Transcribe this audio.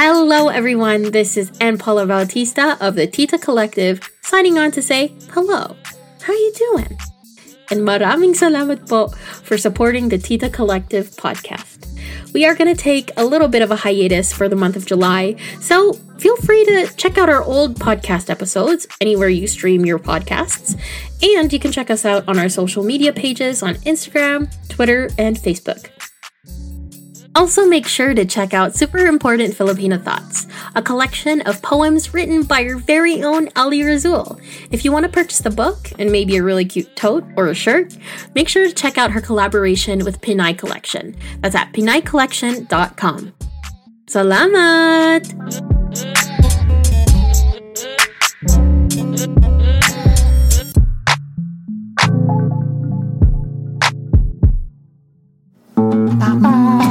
Hello, everyone. This is Anne Paula Bautista of the Tita Collective signing on to say hello. How are you doing? And maraming salamat po for supporting the Tita Collective podcast. We are going to take a little bit of a hiatus for the month of July, so feel free to check out our old podcast episodes anywhere you stream your podcasts. And you can check us out on our social media pages on Instagram, Twitter, and Facebook. Also, make sure to check out Super Important Filipino Thoughts, a collection of poems written by your very own Ali Rasul. If you want to purchase the book and maybe a really cute tote or a shirt, make sure to check out her collaboration with Pinay Collection. That's at pinaycollection.com. Salamat!